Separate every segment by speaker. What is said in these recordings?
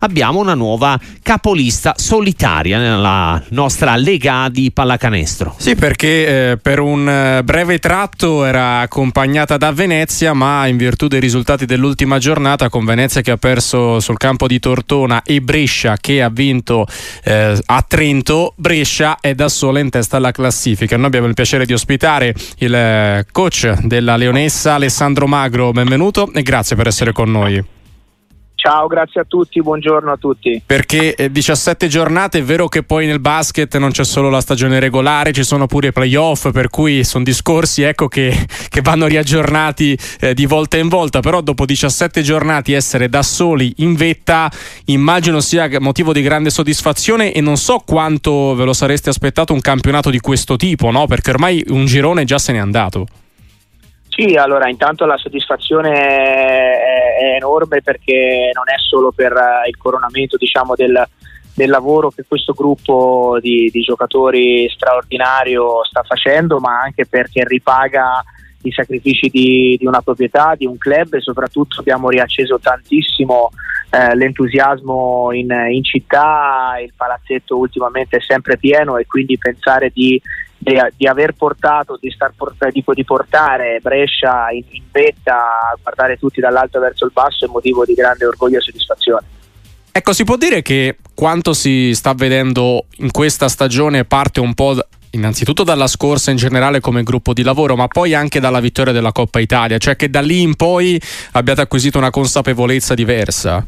Speaker 1: abbiamo una nuova capolista solitaria nella nostra Lega di pallacanestro.
Speaker 2: Sì, perché eh, per un eh, breve tratto era accompagnata da Venezia, ma in virtù dei risultati dell'ultima giornata, con Venezia che ha perso sul campo di Tortona e Brescia che ha vinto eh, a Trento, Brescia è da sola in testa alla classifica. Noi abbiamo il piacere di ospitare il eh, coach della Leonessa, Alessandro Magro. Benvenuto e grazie per essere con noi.
Speaker 3: Ciao, grazie a tutti, buongiorno a tutti.
Speaker 2: Perché 17 eh, giornate, è vero che poi nel basket non c'è solo la stagione regolare, ci sono pure i playoff, per cui sono discorsi ecco, che, che, vanno riaggiornati eh, di volta in volta, però dopo 17 giornate essere da soli in vetta immagino sia motivo di grande soddisfazione e non so quanto ve lo sareste aspettato un campionato di questo tipo, no? perché ormai un girone già se n'è andato.
Speaker 3: Sì, allora intanto la soddisfazione è, è enorme perché non è solo per il coronamento diciamo, del, del lavoro che questo gruppo di, di, giocatori straordinario sta facendo, ma anche perché ripaga i sacrifici di, di, una proprietà, di un club e soprattutto abbiamo riacceso tantissimo eh, l'entusiasmo in, in, città, il palazzetto ultimamente è sempre pieno e quindi pensare di di, di, aver portato, di, star port- di, di portare Brescia in, in vetta a guardare tutti dall'alto verso il basso è motivo di grande orgoglio e soddisfazione.
Speaker 2: Ecco, si può dire che quanto si sta vedendo in questa stagione parte un po' innanzitutto dalla scorsa in generale come gruppo di lavoro, ma poi anche dalla vittoria della Coppa Italia, cioè che da lì in poi abbiate acquisito una consapevolezza diversa.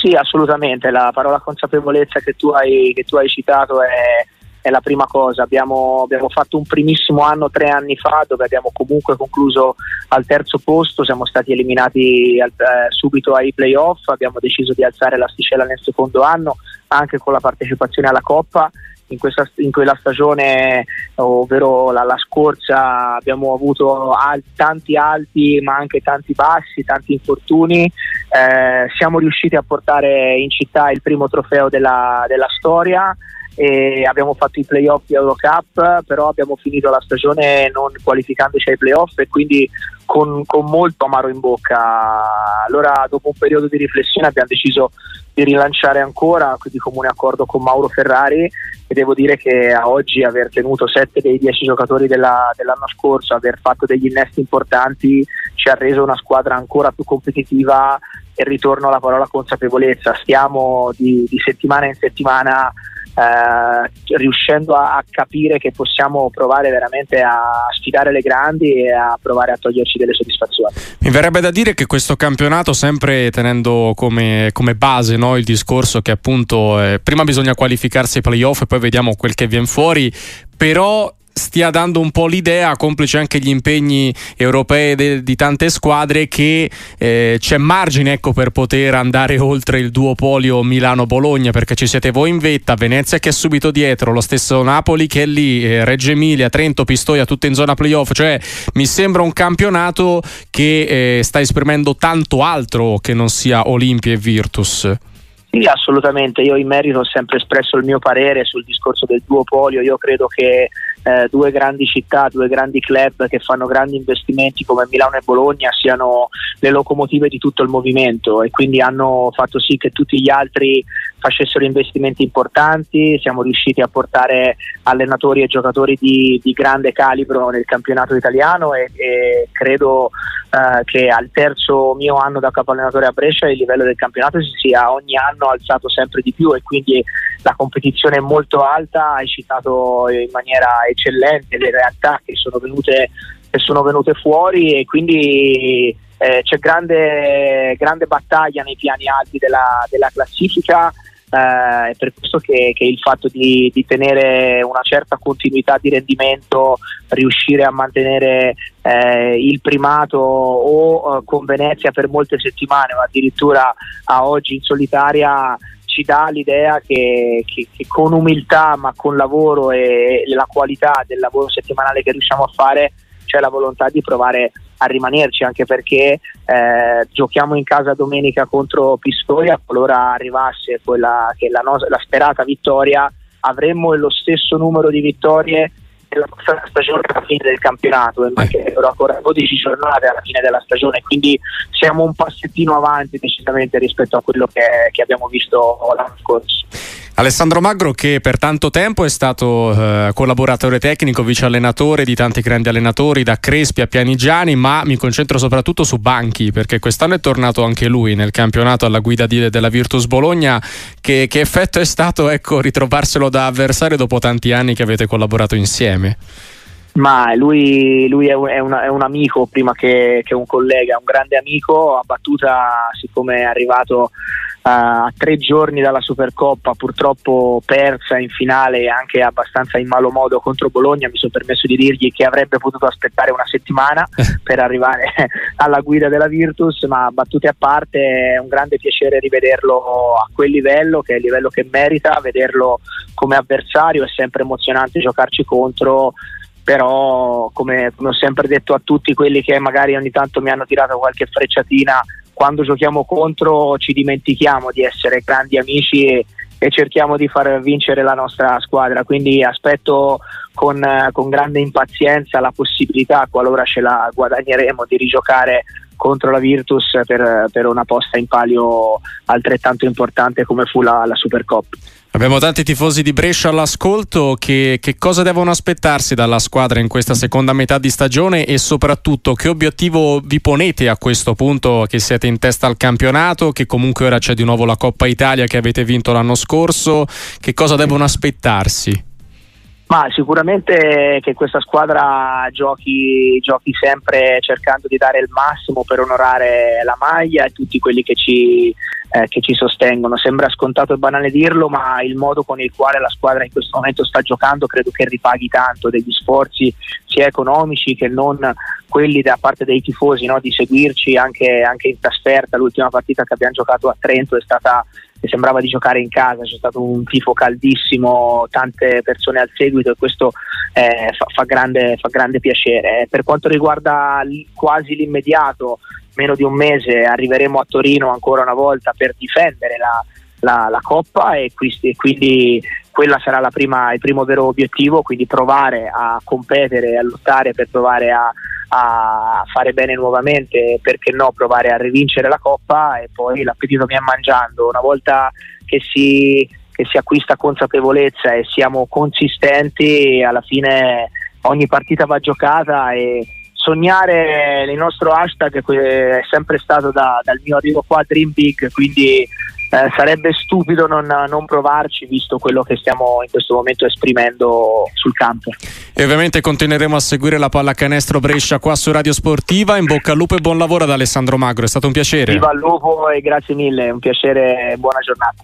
Speaker 3: Sì, assolutamente, la parola consapevolezza che tu hai, che tu hai citato è è la prima cosa. Abbiamo, abbiamo, fatto un primissimo anno tre anni fa dove abbiamo comunque concluso al terzo posto, siamo stati eliminati eh, subito ai playoff, abbiamo deciso di alzare l'asticella nel secondo anno anche con la partecipazione alla Coppa. In, questa, in quella stagione, ovvero la, la scorsa, abbiamo avuto al, tanti alti ma anche tanti bassi, tanti infortuni. Eh, siamo riusciti a portare in città il primo trofeo della, della storia abbiamo fatto i playoff di Eurocup, però abbiamo finito la stagione non qualificandoci ai playoff e quindi con, con, molto amaro in bocca. Allora dopo un periodo di riflessione abbiamo deciso di rilanciare ancora di comune accordo con Mauro Ferrari e devo dire che a oggi aver tenuto 7 dei 10 giocatori della, dell'anno scorso, aver fatto degli innesti importanti ci ha reso una squadra ancora più competitiva e ritorno alla parola consapevolezza. Stiamo di, di settimana in settimana eh, riuscendo a, a, capire che possiamo provare veramente a sfidare le grandi e a provare a toglierci delle soddisfazioni.
Speaker 2: Mi verrebbe da dire che questo campionato, sempre tenendo come, come base no, il discorso che appunto eh, prima bisogna qualificarsi ai playoff e poi vediamo quel che viene fuori, però stia dando un po' l'idea, complice anche gli impegni europei de, di tante squadre, che eh, c'è margine ecco, per poter andare oltre il duopolio Milano-Bologna, perché ci siete voi in vetta, Venezia che è subito dietro, lo stesso Napoli che è lì, eh, Reggio Emilia, Trento, Pistoia, tutte in zona playoff, cioè mi sembra un campionato che eh, sta esprimendo tanto altro che non sia Olimpia e Virtus.
Speaker 3: Sì, assolutamente. Io in merito ho sempre espresso il mio parere sul discorso del duopolio. Io credo che eh, due grandi città, due grandi club che fanno grandi investimenti come Milano e Bologna siano le locomotive di tutto il movimento e quindi hanno fatto sì che tutti gli altri facessero investimenti importanti, siamo riusciti a portare allenatori e giocatori di, di grande calibro nel campionato italiano e, e credo eh, che al terzo mio anno da capo allenatore a Brescia il livello del campionato si sia ogni anno alzato sempre di più e quindi la competizione è molto alta, hai citato in maniera eccellente le realtà che sono venute, che sono venute fuori e quindi eh, c'è grande, grande, battaglia nei piani alti della, della classifica. Eh, è per questo che, che il fatto di, di, tenere una certa continuità di rendimento, riuscire a mantenere eh, il primato o eh, con Venezia per molte settimane o addirittura a oggi in solitaria ci dà l'idea che, che, che, con umiltà ma con lavoro e la qualità del lavoro settimanale che riusciamo a fare c'è la volontà di provare a rimanerci anche perché eh, giochiamo in casa domenica contro Pistoia qualora arrivasse quella che è la, no- la sperata vittoria avremmo lo stesso numero di vittorie della stagione alla fine del campionato e mancherebbero ancora 12 giornate alla fine della stagione, quindi siamo un passettino avanti decisamente rispetto a quello che, che abbiamo visto l'anno scorso.
Speaker 2: Alessandro Magro che per tanto tempo è stato eh, collaboratore tecnico, vice allenatore di tanti grandi allenatori da Crespi a Pianigiani, ma mi concentro soprattutto su Banchi perché quest'anno è tornato anche lui nel campionato alla guida di, della Virtus Bologna. Che, che effetto è stato ecco, ritrovarselo da avversario dopo tanti anni che avete collaborato insieme?
Speaker 3: Ma lui, lui è, un, è, una, è, un, amico prima che, che, un collega, un grande amico. A battuta, siccome è arrivato a tre giorni dalla Supercoppa, purtroppo persa in finale anche abbastanza in malo modo contro Bologna, mi sono permesso di dirgli che avrebbe potuto aspettare una settimana per arrivare alla guida della Virtus, ma battute a parte è un grande piacere rivederlo a quel livello, che è il livello che merita, vederlo come avversario, è sempre emozionante giocarci contro però come, come ho sempre detto a tutti quelli che magari ogni tanto mi hanno tirato qualche frecciatina quando giochiamo contro ci dimentichiamo di essere grandi amici e, e cerchiamo di far vincere la nostra squadra. Quindi aspetto con, con, grande impazienza la possibilità, qualora ce la guadagneremo, di rigiocare contro la Virtus per, per una posta in palio altrettanto importante come fu la, la Supercoppa.
Speaker 2: Abbiamo tanti tifosi di Brescia all'ascolto. Che, che, cosa devono aspettarsi dalla squadra in questa seconda metà di stagione e soprattutto che obiettivo vi ponete a questo punto che siete in testa al campionato, che comunque ora c'è di nuovo la Coppa Italia che avete vinto l'anno scorso? Che cosa devono aspettarsi?
Speaker 3: Ma sicuramente che questa squadra giochi, giochi sempre cercando di dare il massimo per onorare la maglia e tutti quelli che ci eh, che ci sostengono. Sembra scontato e banale dirlo, ma il modo con il quale la squadra in questo momento sta giocando credo che ripaghi tanto degli sforzi sia economici che non quelli da parte dei tifosi no? di seguirci anche, anche in trasferta. L'ultima partita che abbiamo giocato a Trento è stata che sembrava di giocare in casa, c'è stato un tifo caldissimo, tante persone al seguito e questo eh, fa, fa, grande, fa, grande, piacere. Per quanto riguarda quasi l'immediato, meno di un mese arriveremo a Torino ancora una volta per difendere la, la, la Coppa e quindi, quindi quella sarà prima, il primo vero obiettivo, quindi provare a competere, a lottare per provare a, a fare bene nuovamente, perché no provare a rivincere la Coppa e poi l'appetito mi è mangiando. Una volta che si, che si acquista consapevolezza e siamo consistenti, alla fine ogni partita va giocata e sognare il nostro hashtag è sempre stato da, dal mio arrivo qua Dream Big, quindi eh, sarebbe stupido non, non, provarci visto quello che stiamo in questo momento esprimendo sul campo.
Speaker 2: E ovviamente continueremo a seguire la pallacanestro Brescia qua su Radio Sportiva. In bocca al lupo e buon lavoro ad Alessandro Magro, è stato un piacere.
Speaker 3: Viva al lupo e grazie mille, un piacere e buona giornata.